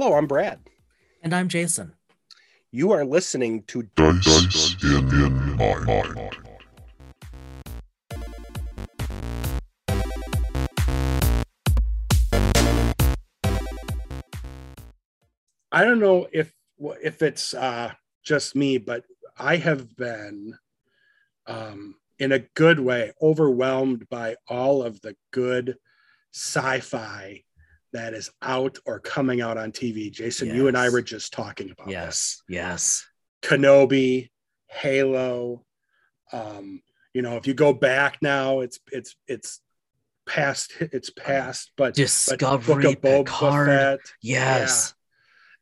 Hello, I'm Brad. And I'm Jason. You are listening to Dice, Dice in, in my mind. I don't know if if it's uh, just me, but I have been, um, in a good way, overwhelmed by all of the good sci-fi that is out or coming out on TV. Jason, you and I were just talking about Yes, yes. Kenobi, Halo. Um, you know, if you go back now, it's it's it's past it's past, but but Discovery, Book of Picard. Yes.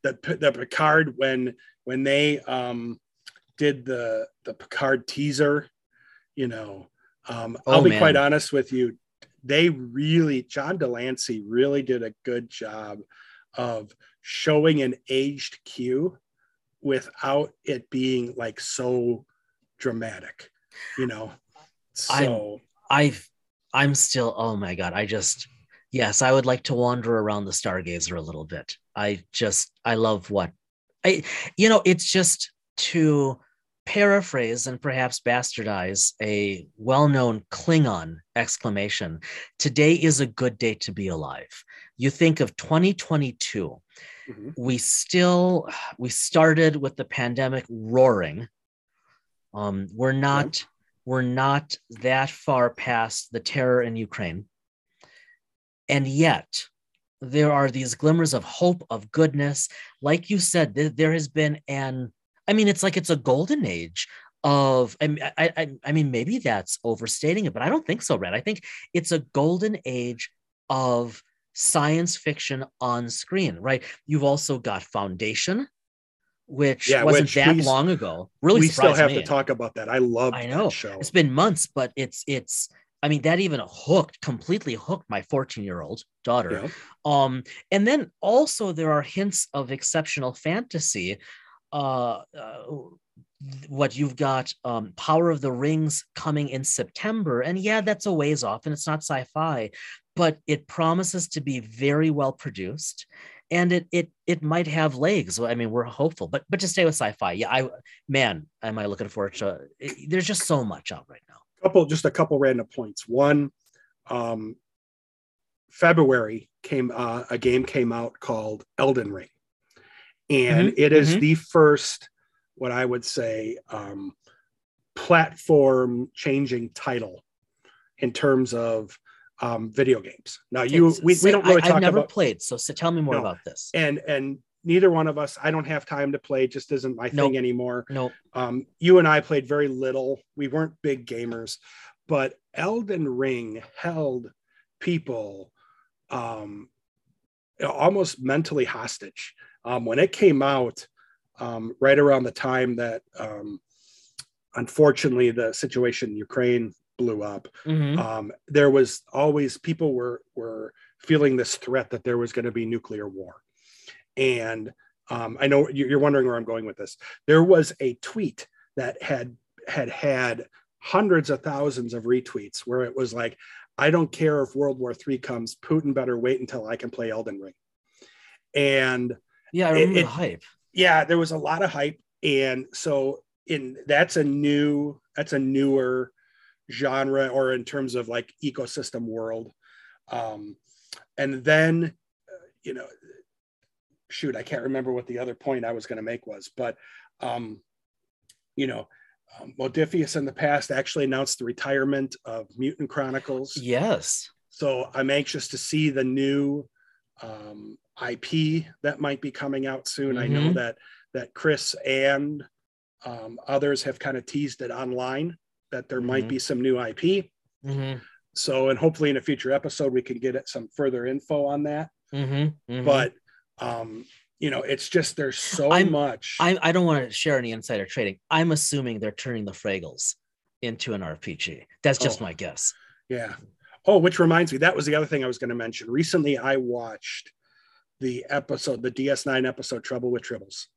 the the Picard when when they um did the the Picard teaser, you know, um I'll Oh, be man. quite honest with you, they really John de Lancie really did a good job of showing an aged Q without it being like so dramatic, you know. So I've I'm still oh my god, I just yes, I would like to wander around the Stargazer a little bit. I just I love what I you know, it's just to paraphrase and perhaps bastardize a well-known Klingon exclamation. Today is a good day to be alive. You think of 2022 mhm. we still we started with the pandemic roaring um we're not we're not that far past the terror in ukraine and yet there are these glimmers of hope of goodness like you said th- there has been an i mean it's like it's a golden age of I, mean- I, I, mean maybe that's overstating it but i don't think so red i think it's a golden age of science fiction on screen right you've also got foundation which Yeah, wasn't which that we- long ago really we still have me. to talk about that. I love I know. show. It's been months, but it's it's. I mean, that even hooked completely hooked my 14 year old daughter. Yeah. Um, and then also there are hints of exceptional fantasy. Uh, uh, what you've got, um, Power of the Rings coming in September, and yeah, that's a ways off, and it's not sci-fi, but it promises to be very well produced, and it it it might have legs. I mean, we're hopeful, but but to stay with sci-fi, yeah, I man, am I looking forward to? It, there's just so much out right now. couple just a couple random points one um february came uh, a game came out called elden ring and Mhm, it is mhm. the first what i would say um platform changing title in terms of um video games now you Okay, we, we don't really I, talk have never about played, so, so tell me more No. about this. and and neither one of us i don't have time to play just isn't my Nope. thing anymore No, um, you and I played very little. We weren't big gamers, but Elden Ring held people um, almost mentally hostage. Um, when it came out, um, right around the time that um, unfortunately the situation in Ukraine blew up, Mhm. um, there was always people were were feeling this threat that there was going to be nuclear war, and um, I know you- you're wondering where I'm going with this. There was a tweet that had had had hundreds of thousands of retweets where it was like, "I don't care if World War III comes, Putin better wait until I can play Elden Ring," and yeah, I remember it- the hype. yeah there was a lot of hype and so in that's a new that's a newer genre or in terms of like ecosystem world um and then uh, you know shoot i can't remember what the other point i was going to make was but um you know um, Modiphius in the past actually announced the retirement of Mutant Chronicles. Yes. So I'm anxious to see the new um, IP that might be coming out soon. I know Mhm. that that Chris and um, others have kind of teased it online that there might Mhm. be some new IP. Mhm, So and hopefully in a future episode we can get some further info on that. mhm, mhm. But um, you know, it's just there's so I'm- much. I, I don't want to share any insider trading. I'm assuming they're turning the Fraggles into an RPG. That's just Oh. my guess. Yeah. Oh, which reminds me, that was the other thing I was going to mention. Recently, I watched the episode, the DS9 episode, Trouble with Tribbles.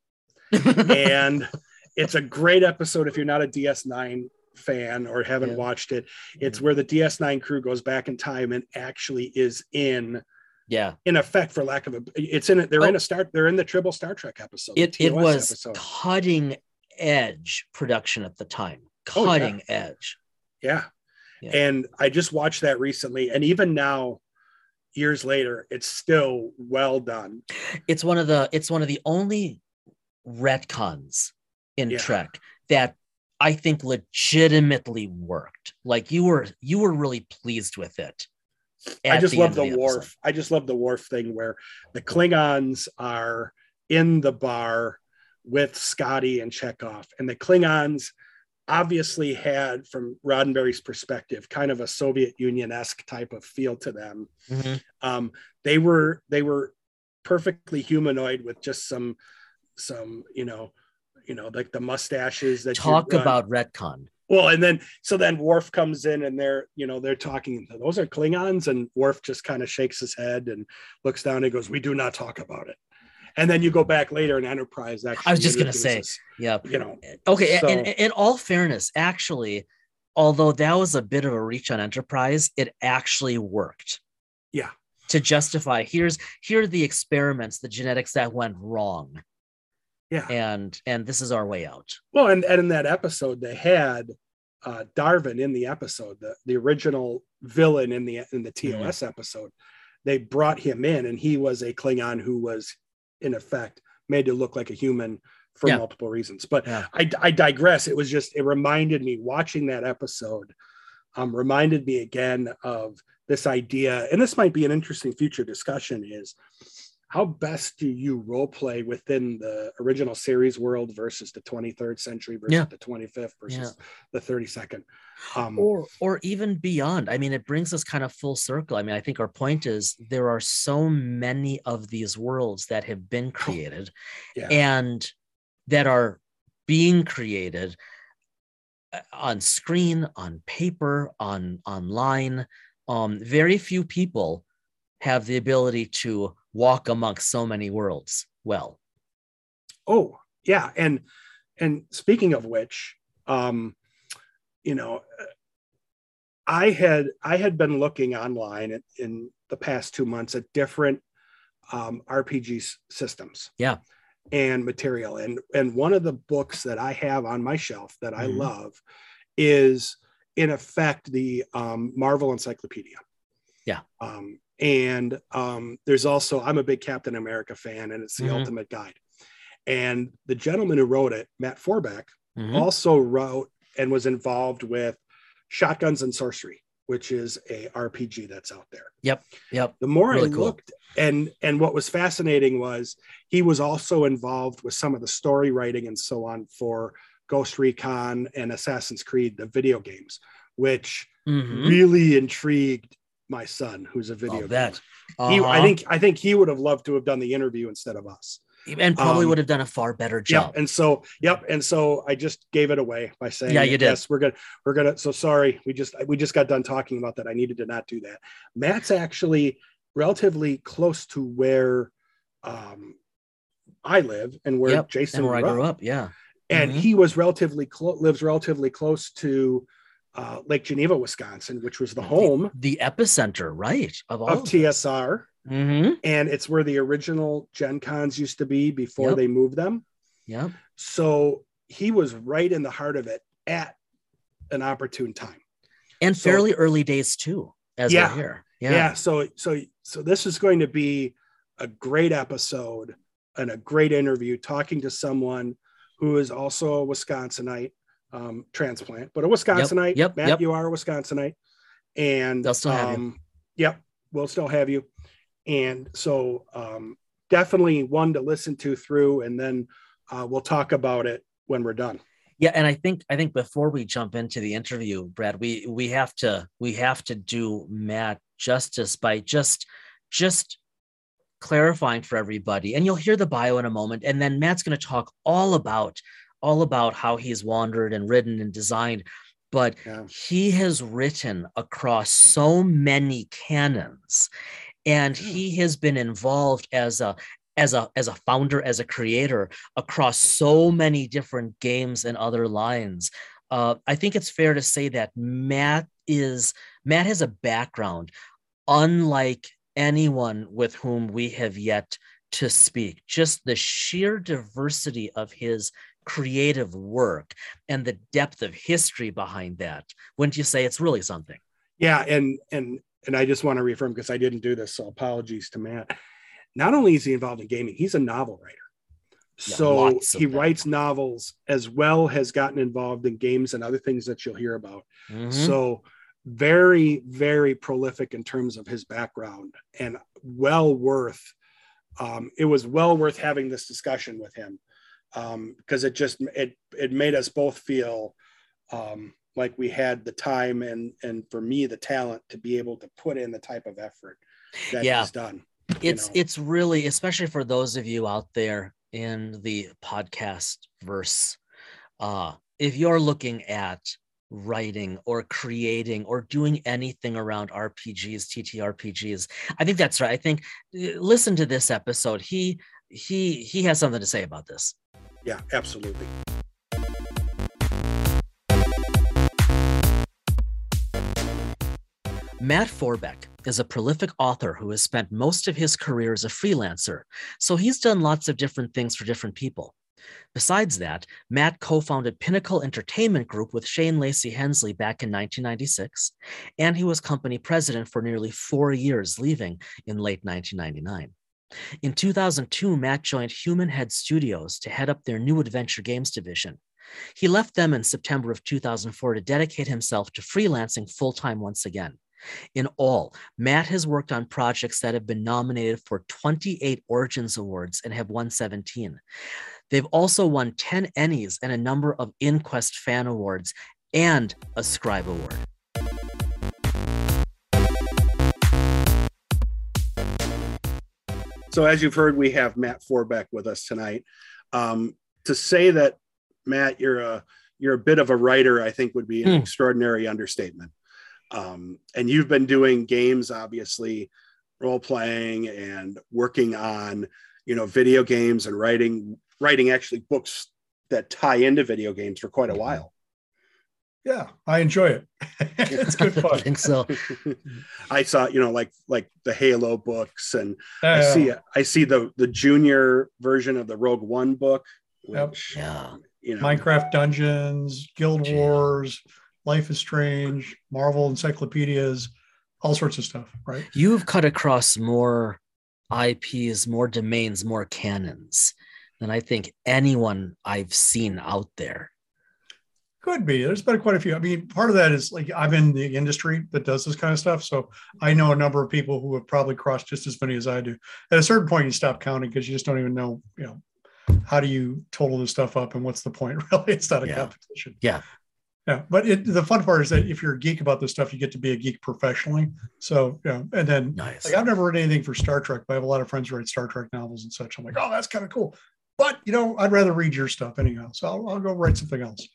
And it's a great episode if you're not a DS9 fan or haven't Yeah. watched it. It's where the DS9 crew goes back in time and actually is in Yeah. in effect, for lack of a, it's in it. They're Oh. in a Star. They're in the Tribble Star Trek episode. It it was episode. cutting edge production at the time. Oh, yeah. Cutting edge. Yeah. Yeah. And I just watched that recently. And even now, years later, it's still well done. It's one of the it's one of the only retcons in Yeah. Trek that I think legitimately worked. Like you were you were really pleased with it. I just the love end the Worf. I just love the Worf thing where the Klingons are in the bar with Scotty and Chekov. And the Klingons obviously had, from Roddenberry's perspective, kind of a Soviet Union-esque type of feel to them. Mhm. um, they were they were perfectly humanoid with just some some you know you know like the mustaches that Talk about retcon. well and then so then Worf comes in and they're you know they're talking those are Klingons and Worf just kind of shakes his head and looks down and goes we do not talk about it and then you go back later in Enterprise actually I was just gonna say, Yeah. you know Okay, So- and in all fairness, actually, although that was a bit of a reach on Enterprise, it actually worked. Yeah. To justify here's here are the experiments, the genetics that went wrong, yeah and and this is our way out. Well, and, and in that episode, they had uh, Darvin in the episode, the, the original villain in the in the Mm-hmm. TOS episode. They brought him in, and he was a Klingon who was, in effect, made to look like a human for Yeah. multiple reasons. But Yeah. I, I digress. It was just it reminded me watching that episode. Um, reminded me again of this idea, and this might be an interesting future discussion. Is how best do you role play within the original series world versus the 23rd century versus Yeah. the 25th versus the 32nd? Um, or or even beyond. I mean it brings us kind of full circle. I mean i think our point is there are so many of these worlds that have been created yeah, and that are being created uh, on screen on paper on online. Um very few people have the ability to walk amongst so many worlds well Oh, yeah, and and speaking of which, um, you know, I had I had been looking online in, in the past two months at different um, RPG systems. Yeah. And material, and and one of the books that I have on my shelf that I Mhm. love is in effect the um, Marvel Encyclopedia. Yeah. Um, and um, there's also I'm a big Captain America fan, and it's the Mhm. ultimate guide. And the gentleman who wrote it, Matt Forbeck, Mhm. also wrote and was involved with Shotguns and Sorcery, which is a RPG that's out there. yep Yep. The more Really I cool. looked, and and what was fascinating was he was also involved with some of the story writing and so on for Ghost Recon and Assassin's Creed, the video games, which Mhm. really intrigued my son, who's a video. I'll gamer. bet. He, I Uh-huh. think I think he would have loved to have done the interview instead of us. and probably um, would have done a far better Yep. job And so, yep. And so I just gave it away by saying, Yeah, you did. Yes, we're gonna, we're gonna. So sorry, we just, we just got done talking about that. I needed to not do that. Matt's actually relatively close to where um, I live and where Yep, Jason and where i grew up. up yeah And Mhm. he was relatively close, lives relatively close to uh, Lake Geneva, Wisconsin, which was the home the epicenter right of all of of TSR, mm-hmm. and it's where the original Gen Cons used to be before Yep. they moved them. Yeah. So he was right in the heart of it at an opportune time. and So- fairly early days too as Yeah. we're here Yeah. yeah, So so so this is going to be a great episode and a great interview talking to someone who is also a Wisconsinite um, transplant, but a Wisconsinite. yep, Matt, yep. you are a Wisconsinite, and They'll still have you. um, Yep, we'll still have you. And so um, definitely one to listen to through, and then uh, we'll talk about it when we're done. yeah and i think i think before we jump into the interview brad we we have to we have to do matt justice by just just clarifying for everybody and you'll hear the bio in a moment and then matt's going to talk all about all about how he's wandered and written and designed but Yeah. he has written across so many canons and he has been involved as a as a as a founder as a creator across so many different games and other lines uh, i think it's fair to say that matt is matt has a background unlike anyone with whom we have yet to speak. Just the sheer diversity of his creative work and the depth of history behind that. Wouldn't you say it's really something? Yeah, and and and I just want to reaffirm because I didn't do this, so apologies to Matt. Not only is he involved in gaming, he's a novel writer. Yeah, so he them. writes novels as well has gotten involved in games and other things that you'll hear about. Mhm. So very, very prolific in terms of his background and well worth. Um, it was well worth having this discussion with him because it just it it made us both feel um, like we had the time and and for me the talent to be able to put in the type of effort that Yeah. he's done. it's know. it's really especially for those of you out there in the podcast verse uh if you're looking at writing or creating or doing anything around rpgs ttrpgs i think that's right i think uh, listen to this episode he he he has something to say about this Yeah, absolutely. Matt Forbeck is a prolific author who has spent most of his career as a freelancer, so he's done lots of different things for different people. Besides that, Matt co founded Pinnacle Entertainment Group with Shane Lacy Hensley back in 1996, and he was company president for nearly four years, leaving in late 1999. In 2002, Matt joined Human Head Studios to head up their new adventure games division. He left them in September of 2004 to dedicate himself to freelancing full time once again. In all, Matt has worked on projects that have been nominated for 28 Origins Awards and have won 17. They've also won 10 Ennies and a number of Inquest Fan Awards and a Scribe Award. So as you've heard, we have Matt Forbeck with us tonight. Um, to say that Matt, you're a you're a bit of a writer, I think would be an Hmm. extraordinary understatement. Um, and you've been doing games, obviously, role playing and working on you know video games and writing writing actually books that tie into video games for quite a while. Yeah, I enjoy it. it's good fun I think so. I saw, you know, like like the Halo books, and I Uh, see I see the the junior version of the Rogue One book, Yep. Yeah. you know, Minecraft Dungeons, Guild Gee. Wars, Life is Strange, Marvel encyclopedias, all sorts of stuff, right? You've cut across more IPs, more domains, more canons than I think anyone I've seen out there. Could be. There's been quite a few. I mean, part of that is like I'm in the industry that does this kind of stuff. So I know a number of people who have probably crossed just as many as I do. At a certain point, you stop counting because you just don't even know, you know, how do you total this stuff up and what's the point? Really, it's not a Yeah. competition. Yeah. Yeah. But it, the fun part is that if you're a geek about this stuff, you get to be a geek professionally. So, yeah. And then Nice. like I've never read anything for Star Trek, but I have a lot of friends who write Star Trek novels and such. I'm like, oh, that's kind of cool. But you know, I'd rather read your stuff anyhow. So I'll, I'll go write something else.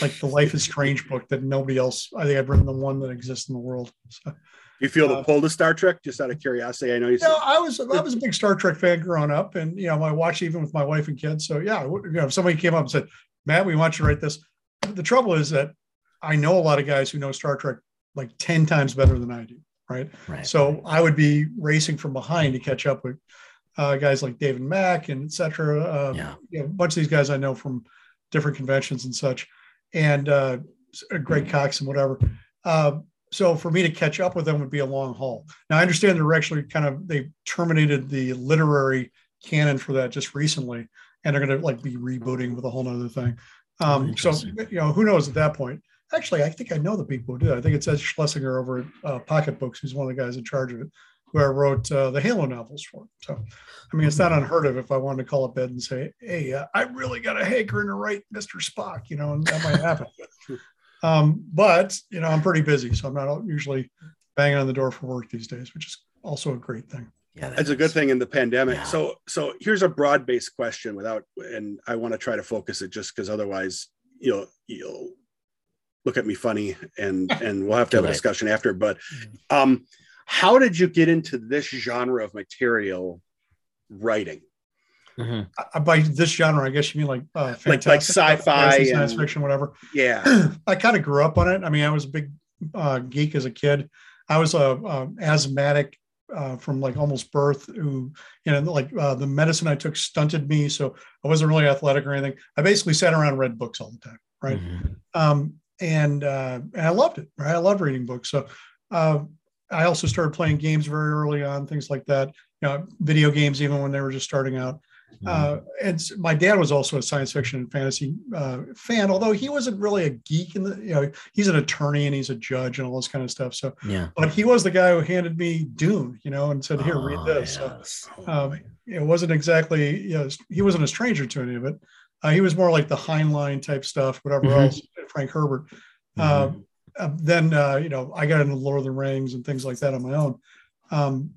Like the Life is Strange book that nobody else, I think I've written the one that exists in the world. So, you feel the uh, pull to Star Trek just out of curiosity. I know you you said know, I was I was a big Star Trek fan growing up, and you know, I watched even with my wife and kids. So yeah, you know, if somebody came up and said, "Matt, we want you to write this," the trouble is that I know a lot of guys who know Star Trek like ten times better than I do, right? right. So I would be racing from behind to catch up with uh, guys like David Mack and et cetera. Uh, Yeah. you know, a bunch of these guys I know from different conventions and such, and uh, Greg Cox and whatever. Uh, so for me to catch up with them would be a long haul. Now I understand they're actually kind of they terminated the literary canon for that just recently, and they're going to like be rebooting with a whole nother thing. Um, so you know who knows at that point. Actually, I think I know the people who do. it. I think it's Ed Schlesinger over at uh, Pocket Books, who's one of the guys in charge of it, who I wrote uh, the Halo novels for. So, I mean, it's not unheard of if I wanted to call up Ed and say, "Hey, uh, I really got a hankering to write Mister Spock," you know, and that might happen. um, but you know, I'm pretty busy, so I'm not usually banging on the door for work these days, which is also a great thing. yeah, it's a good thing in the pandemic. Yeah. So so here's a broad based question without and I want to try to focus it just because otherwise you'll you'll look at me funny and and we'll have to have a discussion after. But um how did you get into this genre of material writing? Mhm. I, by this genre, I guess you mean like uh, like fantastic, sci-fi fantasy, science and- fiction, whatever. Yeah. I kind of grew up on it. I mean, I was a big uh, geek as a kid. I was a, a asthmatic uh, from like almost birth who you know like uh, the medicine i took stunted me so i wasn't really athletic or anything i basically sat around and read books all the time right Mhm. um, and uh, and I loved it. Right, I loved reading books. So uh, I also started playing games very early on, things like that. You know, video games even when they were just starting out. Uh, and my dad was also a science fiction and fantasy uh, fan, although he wasn't really a geek. In the you know, he's an attorney and he's a judge and all this kind of stuff. So, yeah. but he was the guy who handed me Dune, you know, and said, "Here, read Oh, this." Yes. Oh, um, it wasn't exactly you know he wasn't a stranger to any of it uh, he was more like the heinlein type stuff whatever Mhm. else frank herbert uh, uh, then uh, you know i got into lord of the rings and things like that on my own um,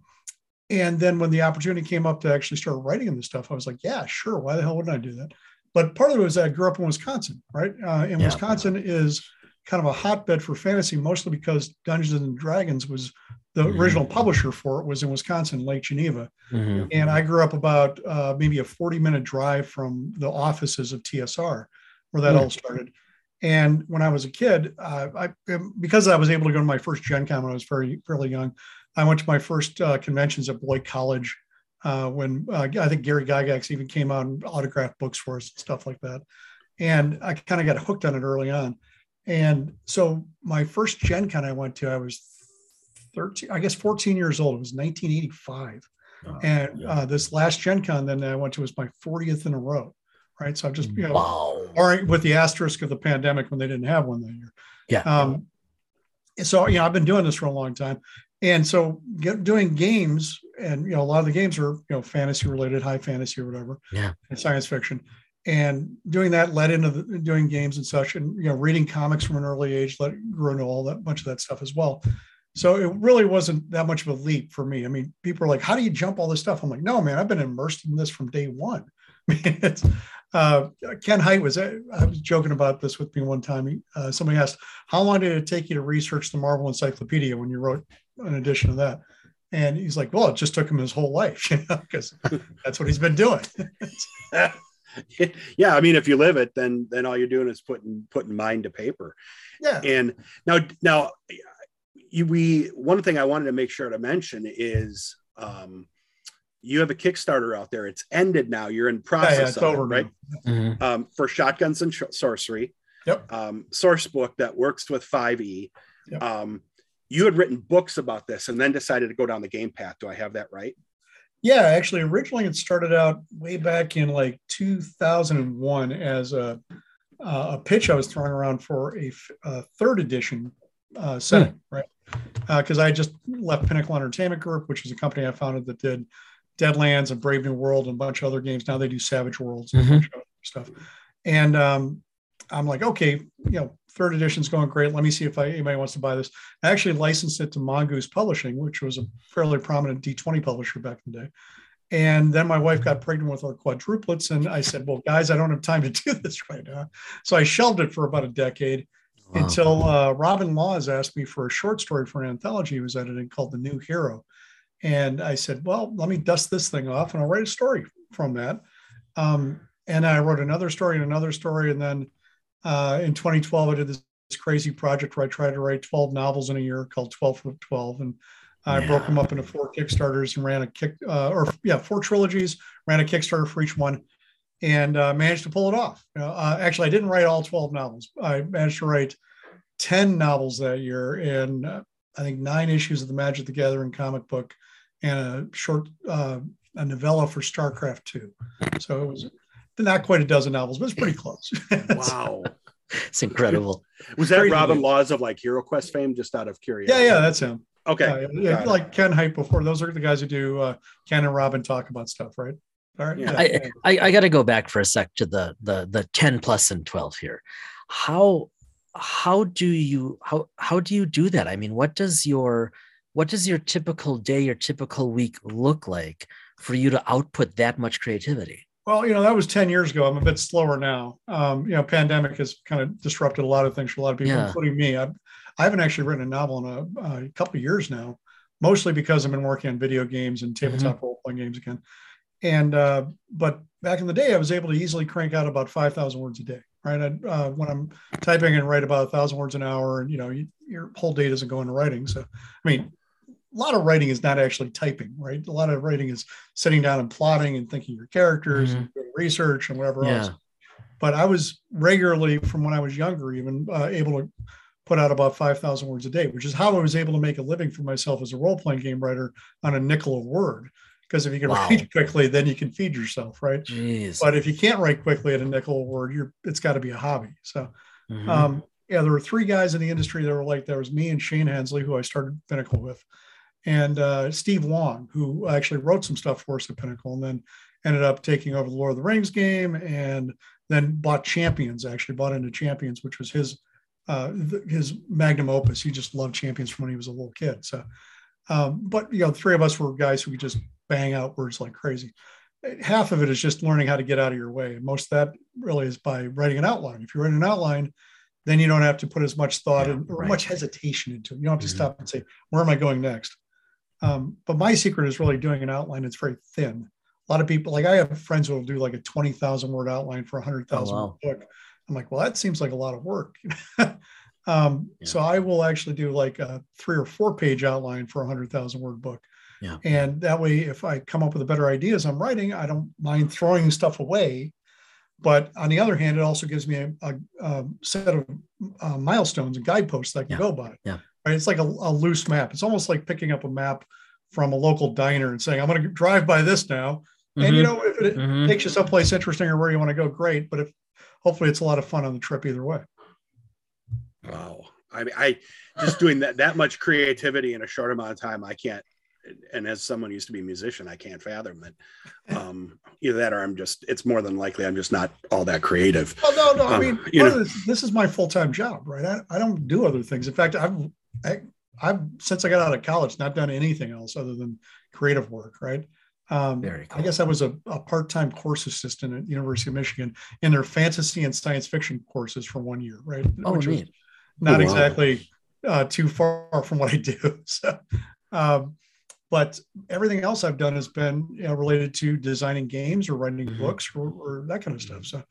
and then when the opportunity came up to actually start writing in this stuff i was like yeah sure why the hell wouldn't i do that but part of it was that i grew up in wisconsin right uh, and Yeah. wisconsin is kind of a hotbed for fantasy mostly because dungeons and dragons was the Mhm. original publisher for it was in wisconsin lake geneva Mhm. and I grew up about uh, maybe a 40 minute drive from the offices of TSR, where that Hmm. all started. And when I was a kid, uh, I because I was able to go to my first Gen Con when I was very fairly young, I went to my first uh, conventions at Beloit College uh, when uh, I think Gary Gygax even came out and autographed books for us and stuff like that. And I kind of got hooked on it early on. And so my first Gen Con I went to, I was 13, I guess 14 years old. It was 1985. Oh, And yeah. uh, this last Gen Con then I went to was my 40th in a row. Right. So I'm just, you know, wow. or with the asterisk of the pandemic when they didn't have one that year. Yeah. Um, so, you know, I've been doing this for a long time. And so get, doing games and, you know, a lot of the games are, you know, fantasy related, high fantasy or whatever. Yeah. And science fiction. And doing that led into the, doing games and such and, you know, reading comics from an early age, let grew into all that bunch of that stuff as well. So it really wasn't that much of a leap for me. I mean, people are like, how do you jump all this stuff? I'm like, no, man, I've been immersed in this from day one. I mean, it's, uh, Ken Hite was, I was joking about this with me one time. He, uh, somebody asked, how long did it take you to research the Marvel Encyclopedia when you wrote an edition of that? And he's like, well, it just took him his whole life, you know, because that's what he's been doing. yeah, I mean, if you live it, then then all you're doing is putting putting mind to paper. yeah. And now now we one thing I wanted to make sure to mention is um, you have a Kickstarter out there. It's ended now. You're in process yeah, it's of it, right? now. Mhm. Um, for shotguns and Sh- sorcery. Yep. Um, source book that works with 5e. Yep. Um, you had written books about this and then decided to go down the game path. Do I have that right? Yeah, actually, originally it started out way back in like 2001 as a, uh, a pitch I was throwing around for a, f- a third edition uh, setting, right? Because I just left Pinnacle Entertainment Group, which is a company I founded that did Deadlands and Brave New World and a bunch of other games. Now they do Savage Worlds and a Mhm. bunch of other stuff. And um, I'm like, okay, you know, third edition's going great. Let me see if I, anybody wants to buy this. I actually licensed it to Mongoose Publishing, which was a fairly prominent D20 publisher back in the day. And then my wife got pregnant with our quadruplets. And I said, well, guys, I don't have time to do this right now. So I shelved it for about a decade Wow. until uh, Robin Laws asked me for a short story for an anthology he was editing called The New Hero. And I said, well, let me dust this thing off and I'll write a story from that. Um, and I wrote another story and another story. And then uh, in 2012, I did this, crazy project where I tried to write 12 novels in a year called 12 for 12. And I Yeah. broke them up into four Kickstarters and ran a kick, uh, or yeah, four trilogies, ran a Kickstarter for each one and uh, managed to pull it off. Uh, actually, I didn't write all 12 novels. I managed to write 10 novels that year and uh, I think nine issues of the Magic the Gathering comic book and a short uh, a novella for StarCraft 2. So it was not quite a dozen novels, but it's pretty close. Wow. It's incredible. Was that Crazy. Robin Laws of like Hero Quest fame? Just out of curiosity. yeah, yeah, that's him. Okay. Uh, yeah, got like Ken Hite before. Those are the guys who do uh, Ken and Robin talk about stuff, right? All right. Yeah. I, I, I got to go back for a sec to the the the 10 plus and 12 here. How how do you how how do you do that? I mean, what does your what does your typical day, your typical week look like for you to output that much creativity? Well, you know, that was 10 years ago. I'm a bit slower now. Um, you know, pandemic has kind of disrupted a lot of things for a lot of people, Yeah. including me. I've, I haven't actually written a novel in a, a couple of years now, mostly because I've been working on video games and tabletop role playing games again. And, uh, but back in the day, I was able to easily crank out about 5,000 words a day, right? I, uh, when I'm typing and write about a thousand words an hour and, you know, you, your whole day doesn't go into writing. So, I mean, a lot of writing is not actually typing, right? A lot of writing is sitting down and plotting and thinking your characters Mhm. and doing research and whatever else. But I was regularly, from when I was younger, even uh, able to put out about 5,000 words a day, which is how I was able to make a living for myself as a role playing game writer on a nickel a word. Because if you can Wow. write quickly, then you can feed yourself, right? Jeez. But if you can't write quickly at a nickel a word, you're it's got to be a hobby. So Mhm. um, yeah, there were three guys in the industry that were like, there was me and Shane Hensley, who I started Pinnacle with, and uh, Steve Long, who actually wrote some stuff for us at Pinnacle, and then ended up taking over the Lord of the Rings game, and then bought Champions. Actually, bought into Champions, which was his uh, his magnum opus. He just loved Champions from when he was a little kid. So, um, but you know, the three of us were guys who could just bang out words like crazy. Half of it is just learning how to get out of your way, and most of that really is by writing an outline. If you're write an outline, then you don't have to put as much thought Yeah, and or right. much hesitation into it. You don't have to Mhm. stop and say, "Where am I going next?" Um, but my secret is really doing an outline that's very thin. A lot of people, like I have friends who will do like a twenty thousand word outline for a hundred thousand Oh, wow. book. I'm like, well, that seems like a lot of work. um, Yeah. So I will actually do like a three or four page outline for a hundred thousand word book. Yeah. And that way, if I come up with a better idea as I'm writing, I don't mind throwing stuff away. But on the other hand, it also gives me a, a, a set of uh, milestones and guideposts that I can Yeah. go by. Yeah. Right. It's like a, a loose map. It's almost like picking up a map from a local diner and saying, I'm going to drive by this now. And you Mhm. know, if it Mhm. takes you someplace interesting or where you want to go, great. But if hopefully it's a lot of fun on the trip either way. Wow. I mean, I just doing that that much creativity in a short amount of time, I can't. And as someone used to be a musician, I can't fathom it. Um, either that, or I'm just. It's more than likely I'm just not all that creative. Well, no, no. I Um, mean, you know- this, this is my full time job, right? I, I don't do other things. In fact, I've I, I've since I got out of college not done anything else other than creative work, right? Um, Very I guess I was a, a part time course assistant at University of Michigan in their fantasy and science fiction courses for one year, right? Oh, Which neat. not Oh, wow. exactly uh, too far from what I do. So, um, but everything else I've done has been you know, related to designing games or writing Mhm. books or, or that kind of stuff. So,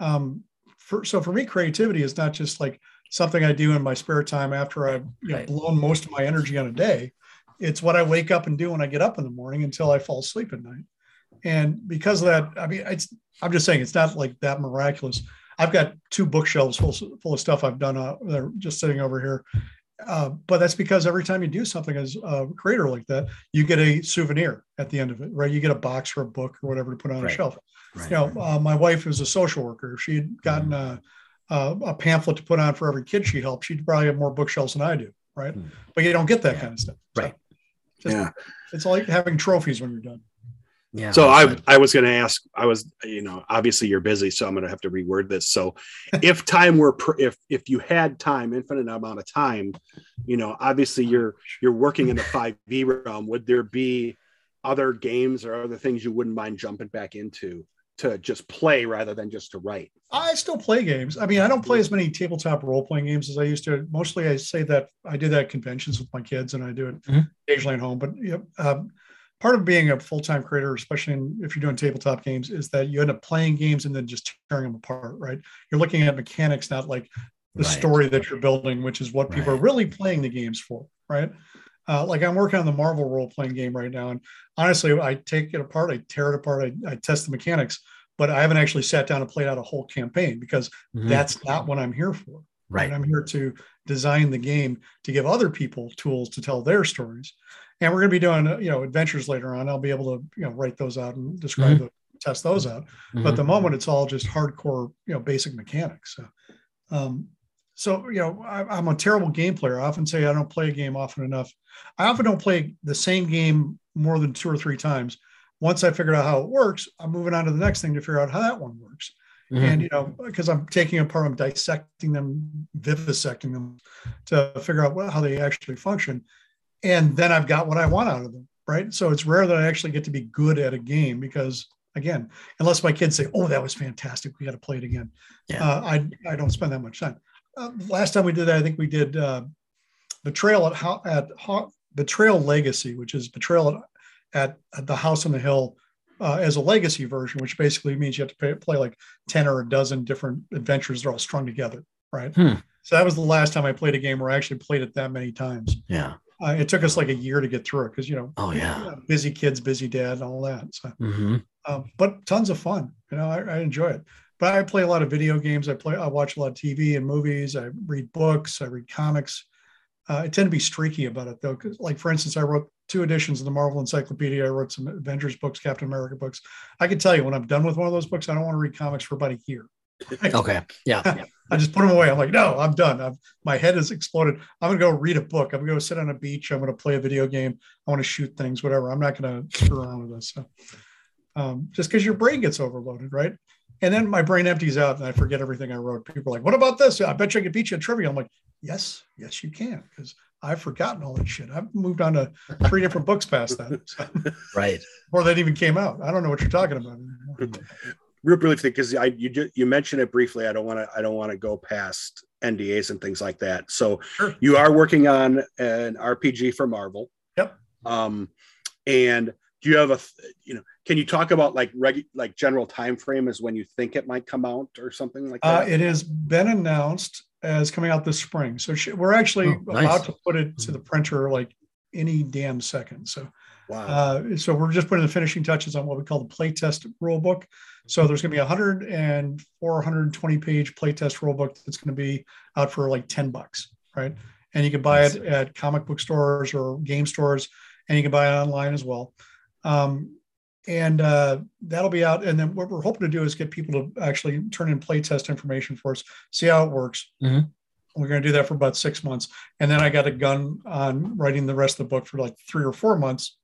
um, for, so for me, creativity is not just like something I do in my spare time after I've you know, Right. blown most of my energy on a day. It's what I wake up and do when I get up in the morning until I fall asleep at night. And because of that, I mean, it's, I'm just saying it's not like that miraculous. I've got two bookshelves full, full of stuff I've done. Uh, they're just sitting over here. Uh, but that's because every time you do something as a creator like that, you get a souvenir at the end of it, right? You get a box or a book or whatever to put on Right. a shelf. Right. You know, uh, my wife is a social worker. She had gotten a, a, a pamphlet to put on for every kid she helped, she'd probably have more bookshelves than I do, right? Hmm. But you don't get that Yeah. kind of stuff. So Right. just- Yeah. It's like having trophies when you're done. yeah. So I. I was going to ask. I was you know obviously you're busy, so I'm going to have to reword this. So if time were per, if if you had time, infinite amount of time, you know obviously you're you're working in the five V realm. Would there be other games or other things you wouldn't mind jumping back into to just play rather than just to write? I still play games. I mean, I don't play as many tabletop role playing games as I used to. Mostly, I say that I do that at conventions with my kids, and I do it Mhm. occasionally at home. But you know, um, part of being a full time creator, especially in, if you're doing tabletop games, is that you end up playing games and then just tearing them apart. Right? You're looking at mechanics, not like the Right. story that you're building, which is what people are really playing the games for. Right? Uh, like I'm working on the Marvel role playing game right now, and honestly, I take it apart, I tear it apart, I, I test the mechanics, but I haven't actually sat down and played out a whole campaign because Mhm. that's not what I'm here for. right. I'm here to design the game to give other people tools to tell their stories. And we're going to be doing, you know, adventures later on. I'll be able to, you know, write those out and describe, Mm-hmm. test those out. But Mhm. at the moment, it's all just hardcore, you know, basic mechanics. So, um, so you know, I, I'm a terrible game player. I often say I don't play a game often enough. I often don't play the same game more than two or three times. Once I figured out how it works, I'm moving on to the next thing to figure out how that one works Mhm. and you know because i'm taking apart i'm dissecting them vivisecting them to figure out how they actually function and then i've got what i want out of them right so it's rare that i actually get to be good at a game because again unless my kids say oh that was fantastic we got to play it again Yeah. uh, I, I don't spend that much time uh, last time we did that i think we did uh, betrayal at, at Ho- betrayal legacy which is betrayal at, at, at the house on the hill uh, as a legacy version, which basically means you have to pay, play like 10 or a dozen different adventures. They're all strung together. Right. Hmm. So that was the last time I played a game where I actually played it that many times. yeah. Uh, it took us like a year to get through it because you know, Oh, yeah. busy kids, busy dad, and all that. So, hmm um, but tons of fun. You know, I, I enjoy it. But I play a lot of video games. I play, I watch a lot of TV and movies. I read books. I read comics. Uh, I tend to be streaky about it though, because like for instance, I wrote two editions of the Marvel Encyclopedia. I wrote some Avengers books, Captain America books. I can tell you when I'm done with one of those books, I don't want to read comics for about a year. Okay. Yeah. I just put them away. I'm like, no, I'm done. I've, my head has exploded. I'm going to go read a book. I'm going to go sit on a beach. I'm going to play a video game. I want to shoot things, whatever. I'm not going to screw around with this. So, um, just because your brain gets overloaded, right? And then my brain empties out and I forget everything I wrote. People are like, what about this? I bet you I could beat you at trivia. I'm like, yes, yes, you can. Because I've forgotten all that shit. I've moved on to three different books past that. So, Right. before that even came out. I don't know what you're talking about. real briefly because I you ju- you mentioned it briefly. I don't want to I don't want to go past NDAs and things like that. So Sure. you are working on an RPG for Marvel. Yep. Um, and do you have a you know can you talk about like reg like general time frame as when you think it might come out or something like Uh, that? it has been announced as coming out this spring. So sh- we're actually Oh, nice. about to put it to the printer like any damn second. So wow. Uh, so we're just putting the finishing touches on what we call the playtest rule book. So there's going to be a 100 and 420 page playtest rule book that's going to be out for like 10 bucks, right? And you can buy it at comic book stores or game stores, and you can buy it online as well. Um, and uh, that'll be out. And then what we're hoping to do is get people to actually turn in playtest information for us, see how it works. Mhm. We're going to do that for about six months, and then I got a gun on writing the rest of the book for like three or four months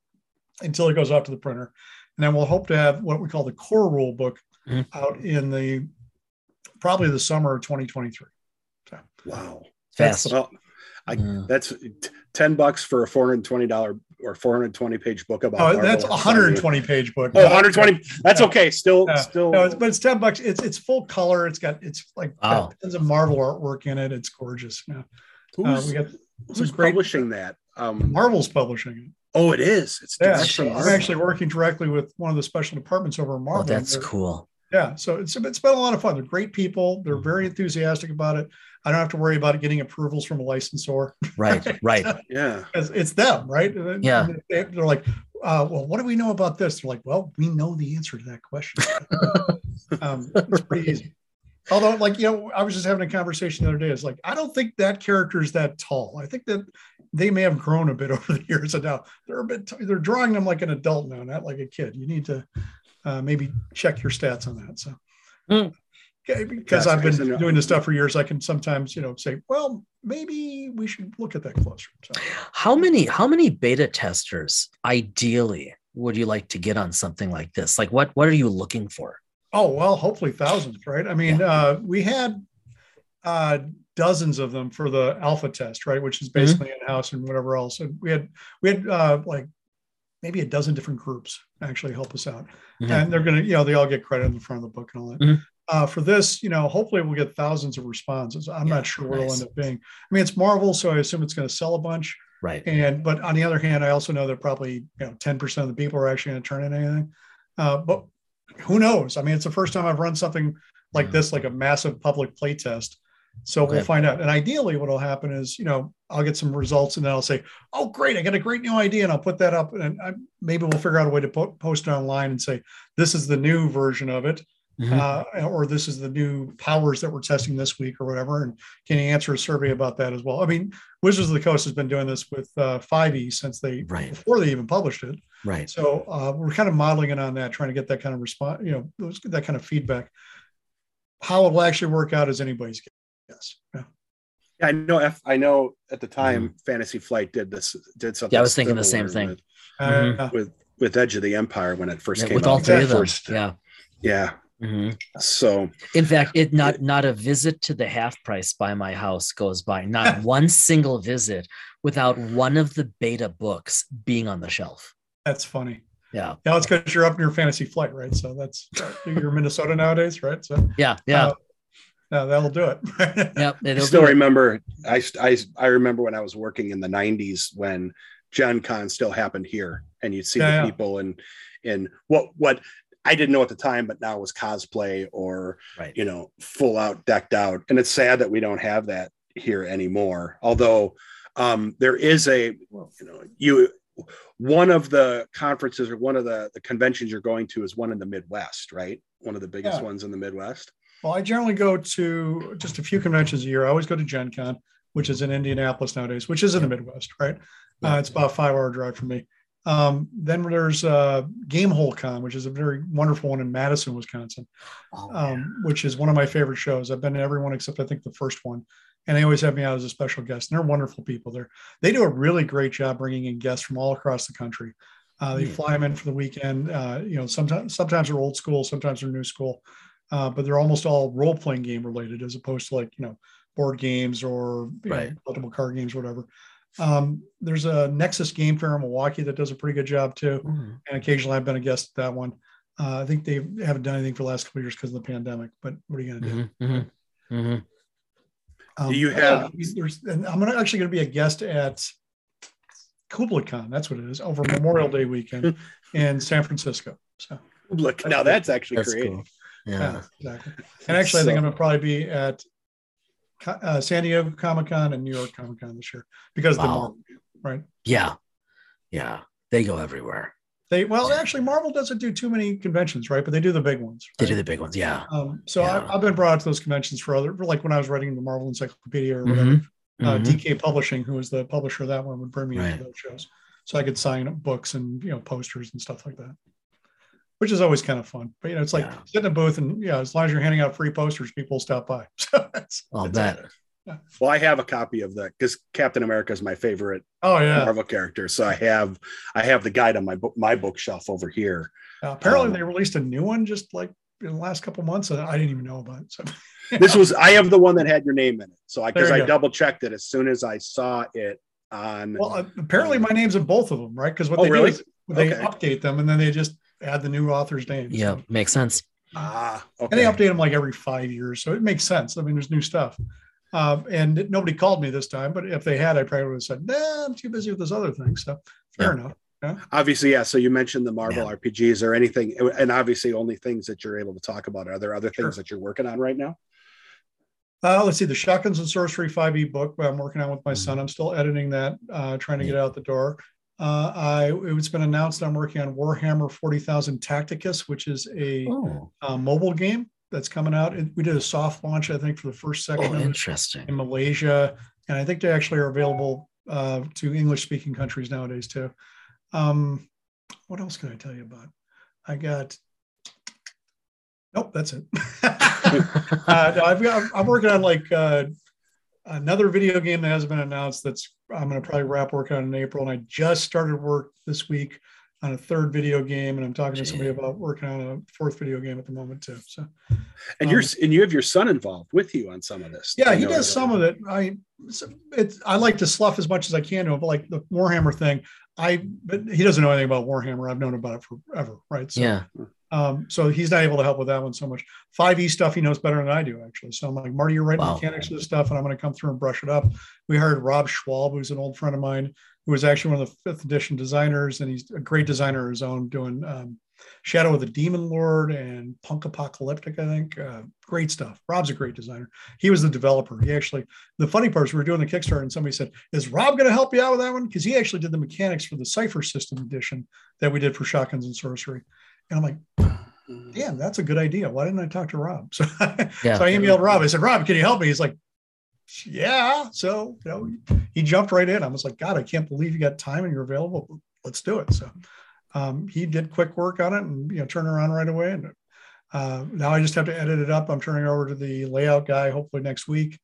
until it goes out to the printer. And then we'll hope to have what we call the core rule book Mhm. out in the probably the summer of 2023. wow. Fast. Well, I, Mm. that's t- ten bucks for a four hundred twenty dollar or four hundred twenty page book about. Oh, Marvel. that's a 120 page book. Oh, 120. That's Yeah. okay. Still, Yeah. still. No, it's, but it's 10 bucks. It's it's full color. It's got it's like Wow. got tons of Marvel artwork in it. It's gorgeous. Yeah. Uh, who's we got who's some great publishing that? Um, Marvel's publishing it. oh, it is. It's Yeah, direct I'm actually working directly with one of the special departments over at Marvel. Oh, that's They're- cool. Yeah, so it's it's been a lot of fun. They're great people. They're very enthusiastic about it. I don't have to worry about getting approvals from a licensor Right. Right. Yeah. because it's them, right? Yeah. they- They're like, uh, well, what do we know about this? They're like, well, we know the answer to that question. um, it's pretty easy. Although, like, you know, I was just having a conversation the other day. It's like, I don't think that character is that tall. I think that they may have grown a bit over the years. And now they're a bit, t- they're drawing them like an adult now, not like a kid. You need to uh, maybe check your stats on that. So, Hmm. okay, because Yes, I've been yes, and- doing this stuff for years, I can sometimes, you know, say, well, maybe we should look at that closer. So, How many how many beta testers ideally would you like to get on something like this? Like what what are you looking for? Oh well, hopefully thousands, right? I mean, uh, we had uh, dozens of them for the alpha test, right? Which is basically in house and whatever else. And we had we had uh, like maybe a dozen different groups actually help us out, Mhm. and they're gonna, you know, they all get credit in the front of the book and all that. Mhm. Uh, for this, you know, hopefully we'll get thousands of responses. I'm Yeah, not sure what it'll end up being. I mean, it's Marvel, so I assume it's going to sell a bunch. Right. And but on the other hand, I also know that probably you know 10% of the people are actually going to turn in anything. Uh, but who knows? I mean, it's the first time I've run something like Mhm. this, like a massive public play test. So we'll find out. And ideally, what will happen is, you know, I'll get some results and then I'll say, "Oh, great! I got a great new idea," and I'll put that up. And I, maybe we'll figure out a way to po- post it online and say, "This is the new version of it." Mhm. uh, or this is the new powers that we're testing this week or whatever. And can you answer a survey about that as well? I mean, Wizards of the Coast has been doing this with uh, 5e since they Right. before they even published it. Right. So uh, we're kind of modeling it on that, trying to get that kind of response, you know, that kind of feedback. How it will actually work out is anybody's guess. Yeah. Yeah, I know. F, I know. At the time, Fantasy Flight did this. Did something. Mm-hmm. Yeah, I was thinking the same thing. with, Uh, with with Edge of the Empire when it first Yeah, came with out. all three of them. First- Yeah. Yeah. Mhm. So In fact, it not not a visit to the half price by my house goes by. Not one single visit without one of the beta books being on the shelf. that's funny. Yeah. Yeah, it's because you're up near Fantasy Flight, right? So that's you're Minnesota nowadays, right? So Yeah. Yeah. Uh, no, that'll do it. yep. I it'll still remember. I, I I remember when I was working in the '90s when Gen Con still happened here, and you'd see Yeah, the yeah. people and and what what I didn't know at the time, but now was cosplay or Right. you know full out decked out, and it's sad that we don't have that here anymore. Although Um, there is a, you know, you one of the conferences or one of the, the conventions you're going to is one in the Midwest, right? One of the biggest Yeah. ones in the Midwest. Well, I generally go to just a few conventions a year. I always go to Gen Con, which is in Indianapolis nowadays, which is in the Midwest, right? Uh, it's about a five hour drive for me. Um, then there's uh, Gamehole Con, which is a very wonderful one in Madison, Wisconsin, Oh, um, which is one of my favorite shows. I've been to every one except I think the first one, and they always have me out as a special guest. And they're wonderful people. There, they do a really great job bringing in guests from all across the country. Uh, they fly them in for the weekend. Uh, you know, sometimes sometimes they're old school, sometimes they're new school, uh, but they're almost all role playing game related as opposed to like you know board games or Right. know, multiple card games, or whatever. Um, there's a Nexus Game Fair in Milwaukee that does a pretty good job too Mhm. and occasionally I've been a guest at that one. Uh, I think they haven't done anything for the last couple of years because of the pandemic. But what are you going to do? Mhm, mhm, mhm. Um, Do you yeah, have- there's, and I'm gonna, actually going to be a guest at KublaCon. That's what it is over Memorial Day weekend in San Francisco. So Look, now that's actually That's creative. cool. Yeah, Yeah. exactly. And actually, I think I'm going to probably be at uh, San Diego Comic Con and New York Comic Con this year because of the Marvel, right? Yeah. Yeah. They go everywhere. They well, actually, Marvel doesn't do too many conventions, right? But they do the big ones. They do the big ones. Yeah. Um, so Yeah. I, I've been brought out to those conventions for other, for like when I was writing the Marvel Encyclopedia or whatever. Mhm, Uh, mhm. DK Publishing, who was the publisher of that one, would bring me Right. into those shows, so I could sign up books and you know posters and stuff like that, which is always kind of fun. But you know, it's like Yeah. sit in a booth and yeah, as long as you're handing out free posters, people will stop by. So that's, I'll that's- bet. Well, I have a copy of that because Captain America is my favorite Oh yeah. Marvel character. So I have I have the guide on my book my bookshelf over here. Uh, apparently, Um, they released a new one just like in the last couple months, and I didn't even know about it. So This was I have the one that had your name in it. So I because I go. double checked it as soon as I saw it on well, uh, apparently my name's in both of them, right? Because what Oh, they really? do is they Okay. update them and then they just add the new author's name. Yeah. So- Makes sense. ah okay. and they update them like every five years, so it makes sense. I mean, there's new stuff. Um, and nobody called me this time, but if they had, I probably would have said, "Nah, I'm too busy with this other thing." So fair enough. obviously yeah so you mentioned the marvel Yeah. rpgs or anything and obviously only things that you're able to talk about are there other Sure. things that you're working on right now Uh, let's see, the Shotguns and Sorcery 5e book I'm working on with my Mhm. son. I'm still editing that, uh, trying to get it out the door. Uh, I it's been announced I'm working on Warhammer 40,000 Tacticus, which is a Oh, uh, mobile game that's coming out. We did a soft launch, I think, for the first section oh interesting. in Malaysia, and I think they actually are available uh, to English speaking countries nowadays too. Um, what else can I tell you about? I got. Nope, that's it. uh, no, I've got. I'm working on like uh, another video game that hasn't been announced. That's I'm going to probably wrap work on in April, and I just started work this week on a third video game, and I'm talking to somebody about working on a fourth video game at the moment too. So and you're Um, and you have your son involved with you on some of this Yeah, he does some of it. I it's I like to slough as much as I can to him, but like the Warhammer thing, I but he doesn't know anything about Warhammer. I've known about it forever, right? So yeah. Um, so he's not able to help with that one so much. 5e stuff he knows better than I do, actually. So I'm like, Marty, you're writing Wow. mechanics of this stuff, and I'm going to come through and brush it up. We hired Rob Schwalb, who's an old friend of mine, who was actually one of the fifth edition designers, and he's a great designer of his own, doing um, Shadow of the Demon Lord and Punk Apocalyptic, I think. Uh, great stuff. Rob's a great designer. He was the developer. He actually, the funny part is we were doing the Kickstarter, and somebody said, Is Rob going to help you out with that one? Because he actually did the mechanics for the Cypher System edition that we did for Shotguns and Sorcery. And I'm like, damn, that's a good idea. Why didn't I talk to Rob? So, Yeah. so I emailed Rob. I said, Rob, can you help me? He's like, yeah. So, you know, he jumped right in. I was like, God, I can't believe you got time and you're available. Let's do it. So um, he did quick work on it and, you know, turn around right away. And uh, now I just have to edit it up. I'm turning over to the layout guy, hopefully next week.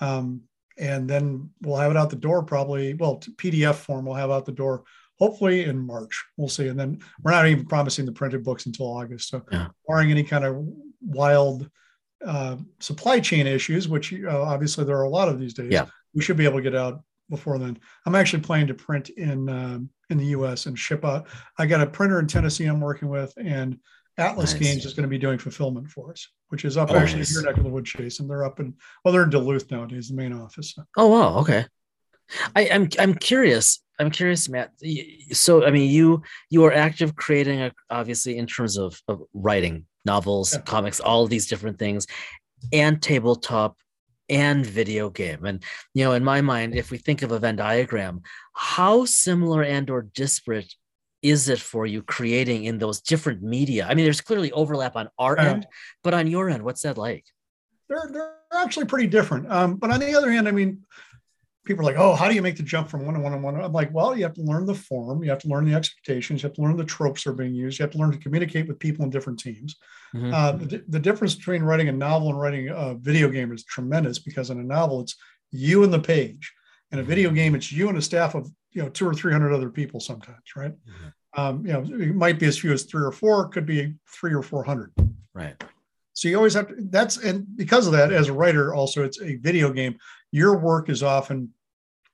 Um, and then we'll have it out the door probably, well, PDF form we'll have out the door hopefully in March. We'll see. And then we're not even promising the printed books until August. So, Yeah. barring any kind of wild uh, supply chain issues, which uh, obviously there are a lot of these days, Yeah. we should be able to get out before then. I'm actually planning to print in um, in the U.S. and ship out. I got a printer in Tennessee I'm working with, and Atlas Nice. Games is going to be doing fulfillment for us, which is up Oh, actually nice. in your neck of the wood, Chase, and they're up in well, they're in Duluth nowadays, the main office. Oh wow, okay. I, I'm I'm curious. I'm curious, Matt. So I mean, you you are active creating, a, obviously, in terms of, of writing novels, Yeah. comics, all these different things, and tabletop and video game. And you know, in my mind, if we think of a Venn diagram, how similar and or disparate is it for you creating in those different media? I mean, there's clearly overlap on our end, but on your end, what's that like? they're they're actually pretty different. Um, but on the other hand, I mean, people are like, "Oh, how do you make the jump from one to one to one?" I'm like, "Well, you have to learn the form, you have to learn the expectations, you have to learn the tropes that are being used, you have to learn to communicate with people in different teams." Mhm. Uh, the, the difference between writing a novel and writing a video game is tremendous because in a novel it's you and the page. In a video game, it's you and a staff of you know two or three hundred other people sometimes, right? Mhm. Um, you know, it might be as few as three or four, could be three or four hundred. right. So you always have to, that's, and because of that, as a writer, also it's a video game, your work is often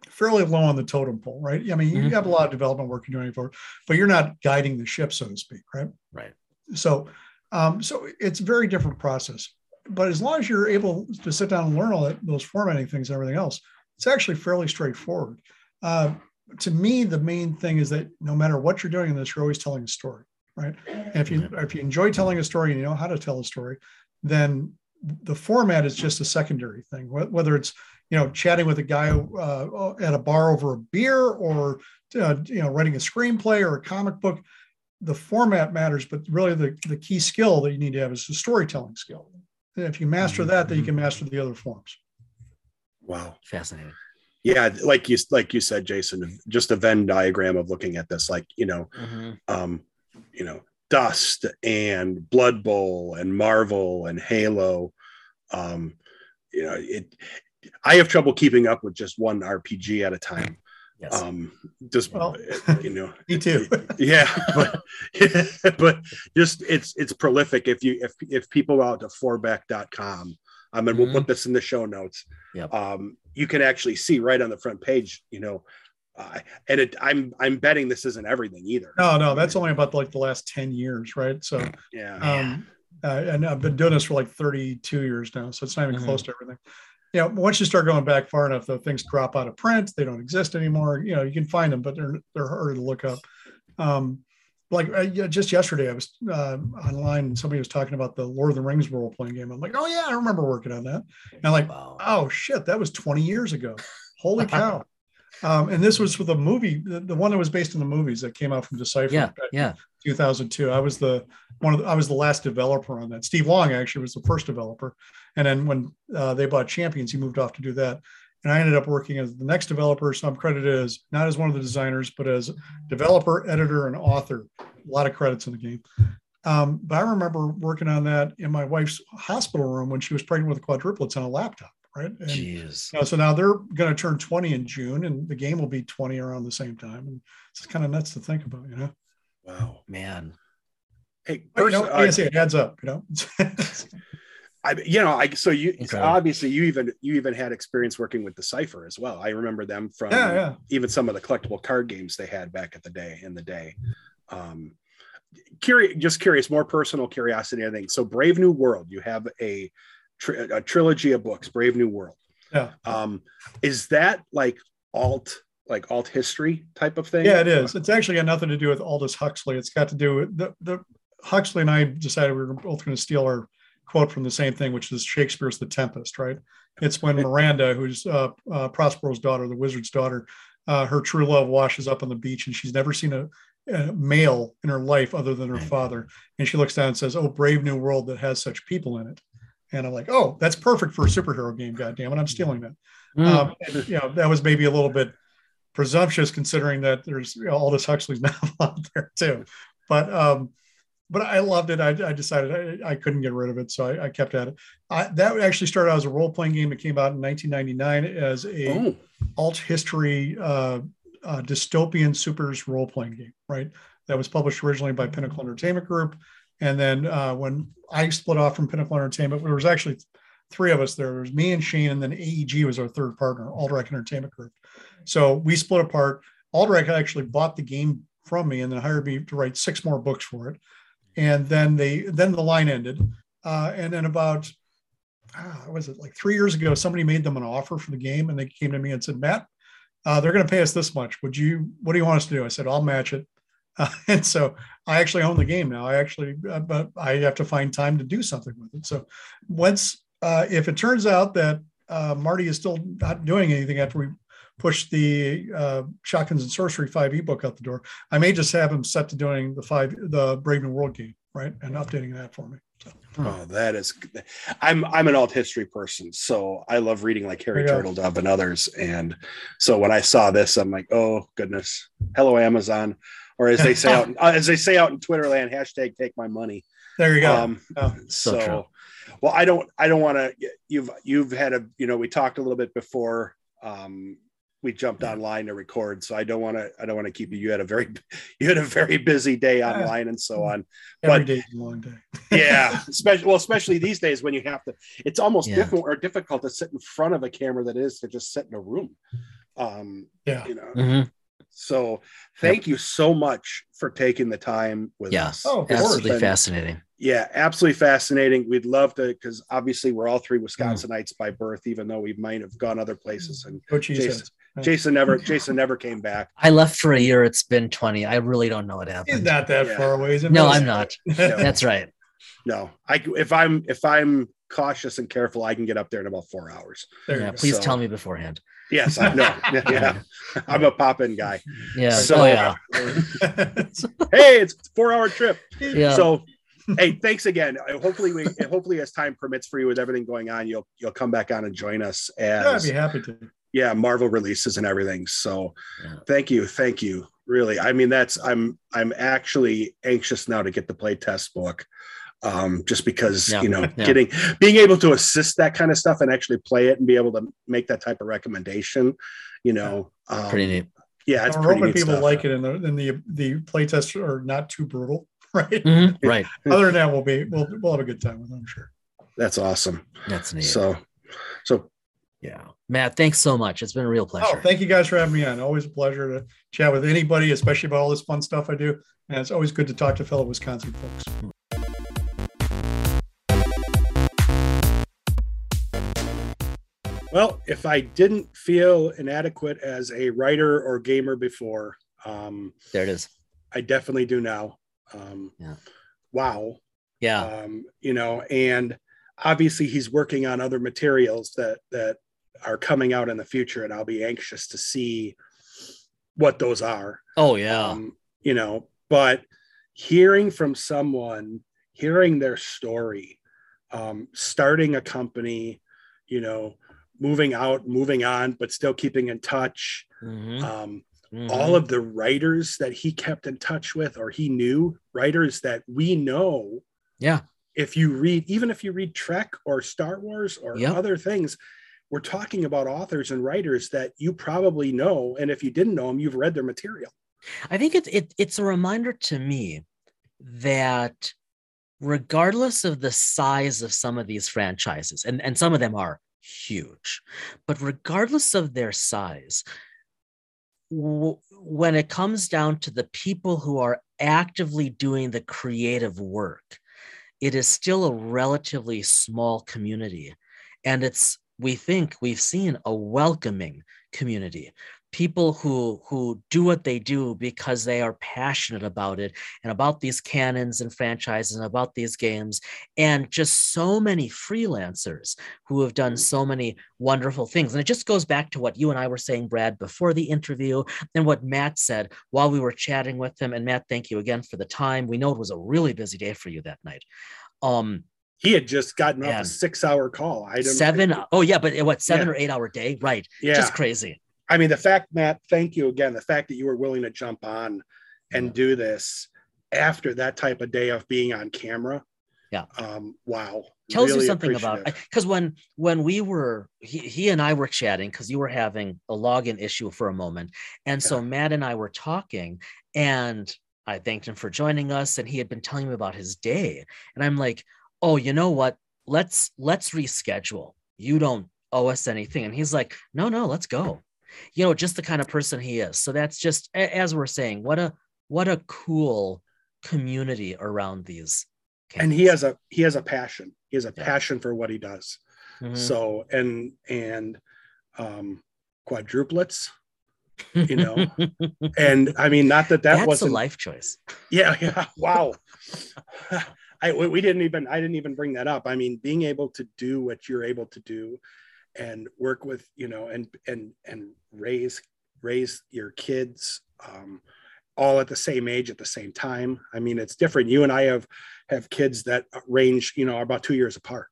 fairly low on the totem pole, right? I mean, you Mhm. have a lot of development work you're doing for, but you're not guiding the ship, so to speak, right? Right. So, um, so it's a very different process. But as long as you're able to sit down and learn all that, those formatting things and everything else, it's actually fairly straightforward. Uh, to me, the main thing is that no matter what you're doing in this, you're always telling a story, right? And if you if you enjoy telling a story and you know how to tell a story, then the format is just a secondary thing. Whether it's you know chatting with a guy uh, at a bar over a beer, or uh, you know writing a screenplay or a comic book, the format matters. But really, the the key skill that you need to have is the storytelling skill. And if you master that, then you can master the other forms. Wow. Fascinating. Yeah, like you like you said, Jason, just a Venn diagram of looking at this, like you know, Mhm. um, you know, Dust and Blood Bowl and Marvel and Halo. Um, you know, it. I have trouble keeping up with just one RPG at a time. Yes. Um, just Well, you know, Me too. yeah, but but just it's it's prolific. If you if if people go out to forbeck.com, um, and we'll Mhm. put this in the show notes. Yep. Um, you can actually see right on the front page, you know, uh, and it, I'm I'm betting this isn't everything either. no, no, that's only about like the last ten years, right? So. Yeah. Um, uh, and I've been doing this for like 32 years now, so it's not even Mhm. close to everything. You know, once you start going back far enough, though, things drop out of print. They don't exist anymore. You know, you can find them, but they're they're harder to look up. Um, like uh, just yesterday, I was uh, online and somebody was talking about the Lord of the Rings role playing game. I'm like, oh yeah, I remember working on that. And I'm like, Wow. oh shit, that was 20 years ago. Holy cow! um, and this was with a movie, the, the one that was based on the movies that came out from Decipher. Yeah. back 2002. I was the one of the, I was the last developer on that. Steve Long actually was the first developer, and then when uh, they bought Champions, he moved off to do that. And I ended up working as the next developer. So I'm credited as not as one of the designers, but as developer, editor, and author. A lot of credits in the game. Um, but I remember working on that in my wife's hospital room when she was pregnant with quadruplets on a laptop, right? And Jeez. you know, so now they're going to turn 20 in June, and the game will be 20 around the same time. And it's kind of nuts to think about, you know. Wow. Man. Hey, But, you know, first, I uh, say, it adds up, you know. I, you know, I so you so obviously you even you even had experience working with Decipher as well. I remember them from yeah, yeah. even some of the collectible card games they had back at the day in the day. Um, curious, just curious, more personal curiosity. I think so. Brave New World. You have a, tri- a trilogy of books. Brave New World. Yeah. Um, is that like alt like alt history type of thing? Yeah, it is. It's actually got nothing to do with Aldous Huxley. It's got to do with the, the Huxley and I decided we were both going to steal our quote from the same thing, which is Shakespeare's The Tempest, right? It's when Miranda, who's uh, uh, Prospero's daughter, the wizard's daughter, uh, her true love washes up on the beach and she's never seen a, a male in her life other than her father. And she looks down and says, Oh, brave new world that has such people in it. And I'm like, Oh, that's perfect for a superhero game. God damn it. I'm stealing that. Mm. Um, and, you know, that was maybe a little bit presumptuous considering that there's you know, Aldous Huxley's novel out there too. But um, but I loved it. I, I decided I, I couldn't get rid of it, so I, I kept at it. I, that actually started out as a role playing game. It came out in 1999 as a Oh, alt history uh, uh, dystopian supers role playing game. Right, that was published originally by Pinnacle Entertainment Group, and then uh, when I split off from Pinnacle Entertainment, there was actually three of us there. There was me and Shane, and then AEG was our third partner, Alderac Entertainment Group. So we split apart. Alderac actually bought the game from me and then hired me to write six more books for it. And then they then the line ended. Uh, and then about ah, was it like three years ago, somebody made them an offer for the game, and they came to me and said, "Matt, uh, they're going to pay us this much. Would you? What do you want us to do?" I said, "I'll match it." Uh, and so I actually own the game now. I actually, uh, but I have to find time to do something with it. So once, uh, if it turns out that uh, Marty is still not doing anything after we push the uh, Shotguns and Sorcery 5e book out the door. I may just have him set to doing the five the Brave New World game, right, and updating that for me. So, Oh, that is. I'm I'm an alt history person, so I love reading like Harry There. Turtledove and others. And so when I saw this, I'm like, oh goodness, hello Amazon, or as they say out uh, as they say out in Twitterland, hashtag take my money. there you go. Um, Yeah. So so, well, I don't I don't want to. You've you've had a you know we talked a little bit before. Um, we jumped online to record, so I don't want to I don't want to keep you. You had a very you had a very busy day online and so on Every but- day is a long day. yeah especially well especially these days when you have to it's almost Yeah. difficult or difficult to sit in front of a camera that is to just sit in a room um Yeah. you know Mhm. so thank you so much for taking the time with Yeah. us Oh. Absolutely And- fascinating. yeah absolutely fascinating we'd love to because obviously we're all three wisconsinites by birth even though we might have gone other places and Go cheese jason, heads. Jason never jason never came back I left for a year. It's been 20. I really don't know what happened. He's happened. not that Yeah. far away. Is it? No, I'm not. That's right. no i if i'm if i'm cautious and careful i can get up there in about four hours There Yeah, please So- tell me beforehand. yes i know yeah, yeah. i'm a pop-in guy Yeah. Oh, so- oh yeah. hey, it's a four hour trip. Yeah. So, hey, thanks again. Hopefully, we hopefully as time permits for you with everything going on, you'll you'll come back on and join us Yeah, I'd be happy to. Yeah Marvel releases and everything. So, Yeah. thank you, thank you. Really, I mean that's I'm I'm actually anxious now to get the play test book. Um, just because Yeah, you know, yeah. getting being able to assist that kind of stuff and actually play it and be able to make that type of recommendation, you know, um, Pretty neat. Yeah, it's We're pretty hoping neat people stuff. like it, and the and the the playtests are not too brutal, right? Mhm. Right. Other than that, we'll be we'll we'll have a good time with it. I'm sure. That's awesome. That's neat. So, so yeah. Matt, thanks so much. It's been a real pleasure. Oh, thank you guys for having me on. Always a pleasure to chat with anybody, especially about all this fun stuff I do. And it's always good to talk to fellow Wisconsin folks. Well, if I didn't feel inadequate as a writer or gamer before, um, there it is. I definitely do now. Um, Yeah. Wow. Yeah. Um, you know, and obviously he's working on other materials that that are coming out in the future, and I'll be anxious to see what those are. oh yeah. Um, you know, but hearing from someone, hearing their story, um, starting a company, you know, moving out, moving on, but still keeping in touch. Mhm. Um, Mhm. all of the writers that he kept in touch with or he knew writers that we know Yeah. if you read even if you read trek or star wars or Yep. other things we're talking about authors and writers that you probably know and if you didn't know them you've read their material I think it's it, it's a reminder to me that regardless of the size of some of these franchises, and, and some of them are huge, but regardless of their size, w- when it comes down to the people who are actively doing the creative work, it is still a relatively small community. And it's, we think we've seen a welcoming community. People who who do what they do because they are passionate about it and about these canons and franchises and about these games. And just so many freelancers who have done so many wonderful things. And it just goes back to what you and I were saying Brad before the interview and what Matt said while we were chatting with him. And Matt thank you again for the time. We know it was a really busy day for you that night. Um he had just gotten off a six hour call i don't know seven oh yeah but what seven Yeah. or eight hour day right yeah just crazy I mean, the fact, Matt, thank you again. The fact that you were willing to jump on and Yeah. do this after that type of day of being on camera. Yeah. Um, wow. tells Really you something about because when when we were he, he and I were chatting because you were having a login issue for a moment, and so Matt and I were talking, and I thanked him for joining us, and he had been telling me about his day, and I'm like, oh, you know what? Let's let's reschedule. You don't owe us anything, and he's like, no, no, let's go. You know, just the kind of person he is. So that's just as we're saying, what a what a cool community around these. and he has a he has a passion. He has a Yeah. passion for what he does. Mhm. So and and um quadruplets, you know. and I mean, not that that wasn't a life choice. Yeah, yeah. Wow. I we didn't even I didn't even bring that up. I mean, being able to do what you're able to do and work with you know and and and raise raise your kids um, all at the same age at the same time. I mean it's different. You and i have have kids that range you know about two years apart.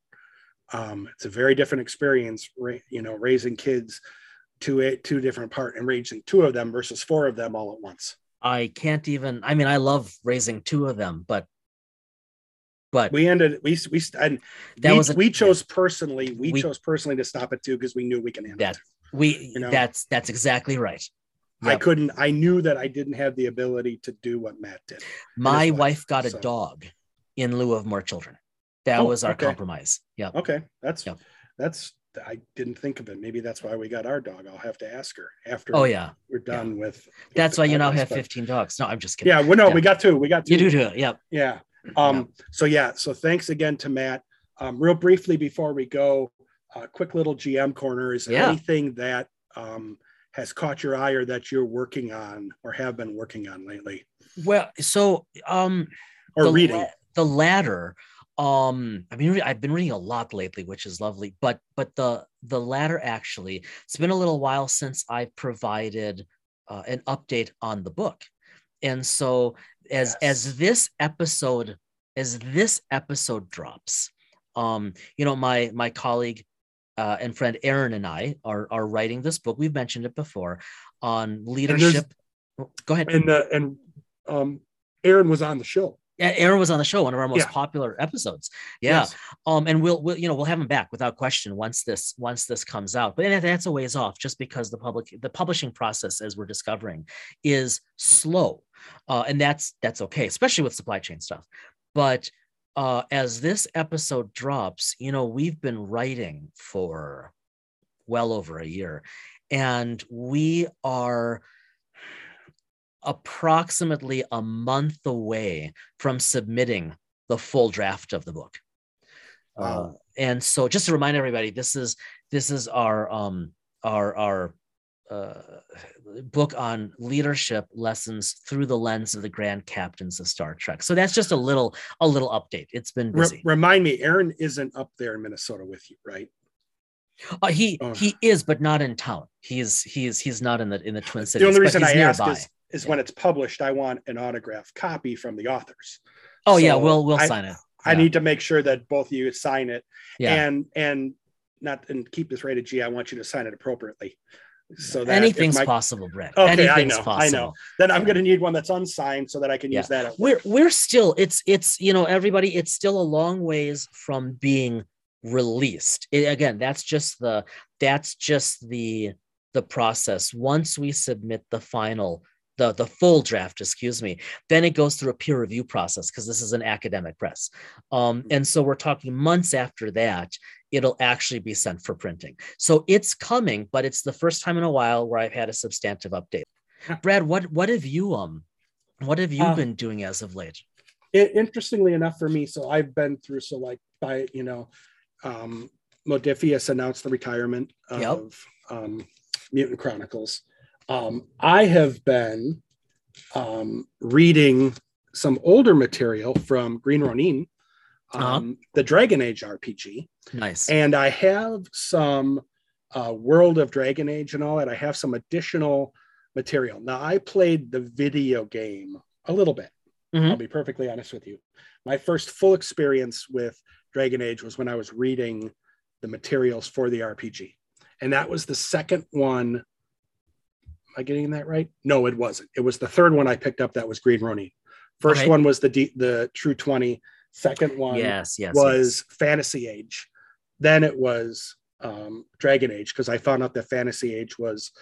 Um, it's a very different experience you know raising kids two eight two different part and raising two of them versus four of them all at once. I can't even i mean i love raising two of them but but we ended we we and that we, was a, we chose personally we, we, chose personally to stop it too because we knew we can handle that we you know that's that's exactly right yep. i couldn't i knew that i didn't have the ability to do what matt did my wife got a dog in lieu of more children that oh, was our okay. compromise yeah okay that's yep. that's I didn't think of it. Maybe that's why we got our dog. I'll have to ask her after. Oh yeah, we're done yeah. with, with. That's why you now have fifteen dogs. No, I'm just kidding. Yeah, well, no, yeah. we got two. We got two. You do too. Yep. Yeah. Um. Yeah. So yeah. So thanks again to Matt. Um. Real briefly before we go, uh, quick little GM corner. Is there anything that um has caught your eye or that you're working on or have been working on lately? Well, so um. Or the reading. La- the latter um i mean i've been reading a lot lately which is lovely but but the the latter actually it's been a little while since i provided uh, an update on the book and so as yes. as this episode as this episode drops um you know my my colleague uh, and friend aaron and i are are writing this book we've mentioned it before on leadership go ahead and uh, and um aaron was on the show Aaron was on the show, one of our most yeah. popular episodes. Yeah. Yes. Um, and we'll, we'll, you know, we'll have him back without question once this, once this comes out. But that's a ways off just because the public, the publishing process, as we're discovering, is slow. Uh, and that's, that's okay, especially with supply chain stuff. But uh, as this episode drops, you know, we've been writing for well over a year and we are approximately a month away from submitting the full draft of the book. Wow. Uh, and so just to remind everybody, this is this is our um our our uh, book on leadership lessons through the lens of the grand captains of Star Trek. So that's just a little a little update. It's been busy. remind me, Aaron isn't up there in Minnesota with you, right? Uh, he oh. he is, but not in town. He is he is he's not in the in the Twin Cities. The only reason I nearby. ask is is yeah. when it's published, I want an autographed copy from the authors. Oh so yeah, we'll we'll I, sign it. I need to make sure that both of you sign it. Yeah. And and not and keep this rated G. I want you to sign it appropriately. So that anything's my, possible, Brett. Okay, anything's I know, possible. I know. Then I'm going to need one that's unsigned so that I can yeah. use that. we're we're still it's it's you know everybody it's still a long ways from being released. It, again, that's just the that's just the the process. Once we submit the final the, the full draft, excuse me. Then it goes through a peer review process because this is an academic press. Um, mm-hmm. and so we're talking months after that, it'll actually be sent for printing. So it's coming, but it's the first time in a while where I've had a substantive update. Brad, what what have you um what have you uh, been doing as of late? It, interestingly enough for me, so I've been through so like by you know, um, Modiphius announced the retirement of yep. um, Mutant Chronicles. Um, I have been um, reading some older material from Green Ronin, um, uh-huh. the Dragon Age RPG. Nice. And I have some uh, World of Dragon Age and all that. I have some additional material. Now, I played the video game a little bit. Mm-hmm. I'll be perfectly honest with you. My first full experience with Dragon Age was when I was reading the materials for the RPG. And that was the second one Am I getting that right? No, it wasn't. It was the third one I picked up that was Green Ronin. First okay. one was the D, the True 20. Second one yes, yes, was yes. Fantasy Age. Then it was um, Dragon Age because I found out that Fantasy Age was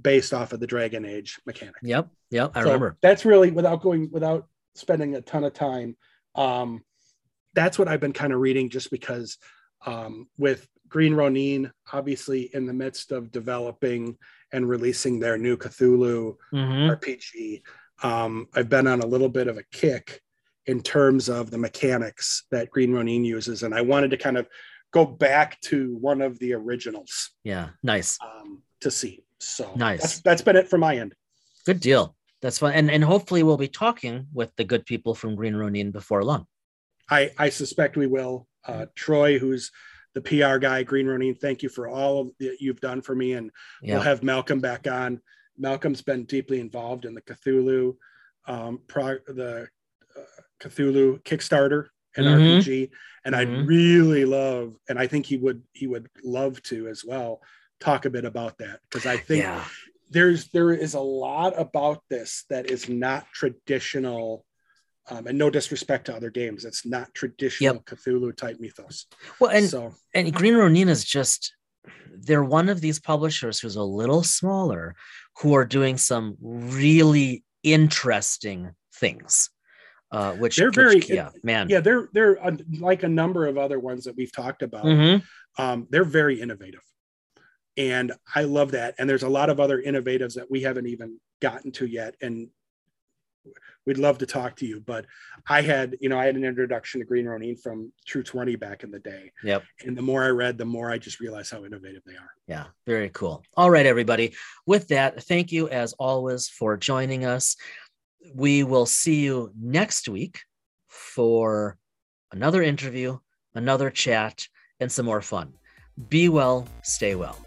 based off of the Dragon Age mechanic. Yep, yep, I so remember. That's really without going without spending a ton of time. Um, that's what I've been kind of reading just because um, with Green Ronin, obviously in the midst of developing and releasing their new Cthulhu mm-hmm. RPG. Um, I've been on a little bit of a kick in terms of the mechanics that Green Ronin uses, and I wanted to kind of go back to one of the originals. Yeah, nice um, to see. So nice. That's, that's been it from my end. Good deal. That's fun, and and hopefully we'll be talking with the good people from Green Ronin before long. I I suspect we will. Uh, Troy, who's the PR guy, Green Ronin. Thank you for all of that you've done for me, and Yeah. we'll have Malcolm back on. Malcolm's been deeply involved in the Cthulhu, um, pro, the uh, Cthulhu Kickstarter and Mhm. RPG, and Mhm. I'd really love, and I think he would he would love to as well talk a bit about that because I think yeah. there's there is a lot about this that is not traditional um, and no disrespect to other games it's not traditional cthulhu type mythos Well, and so and Green Ronin is just they're one of these publishers who's a little smaller who are doing some really interesting things. Uh, which They're which- very- yeah, man. yeah they're they're uh, like a number of other ones that we've talked about Mhm. um, they're very innovative and i love that and there's a lot of other innovatives that we haven't even gotten to yet and we'd love to talk to you but i had you know i had an introduction to green ronin from true 20 back in the day Yep. and the more i read the more i just realized how innovative they are Yeah, very cool. All right, everybody. With that, thank you as always for joining us. We will see you next week for another interview, another chat, and some more fun. Be well, stay well.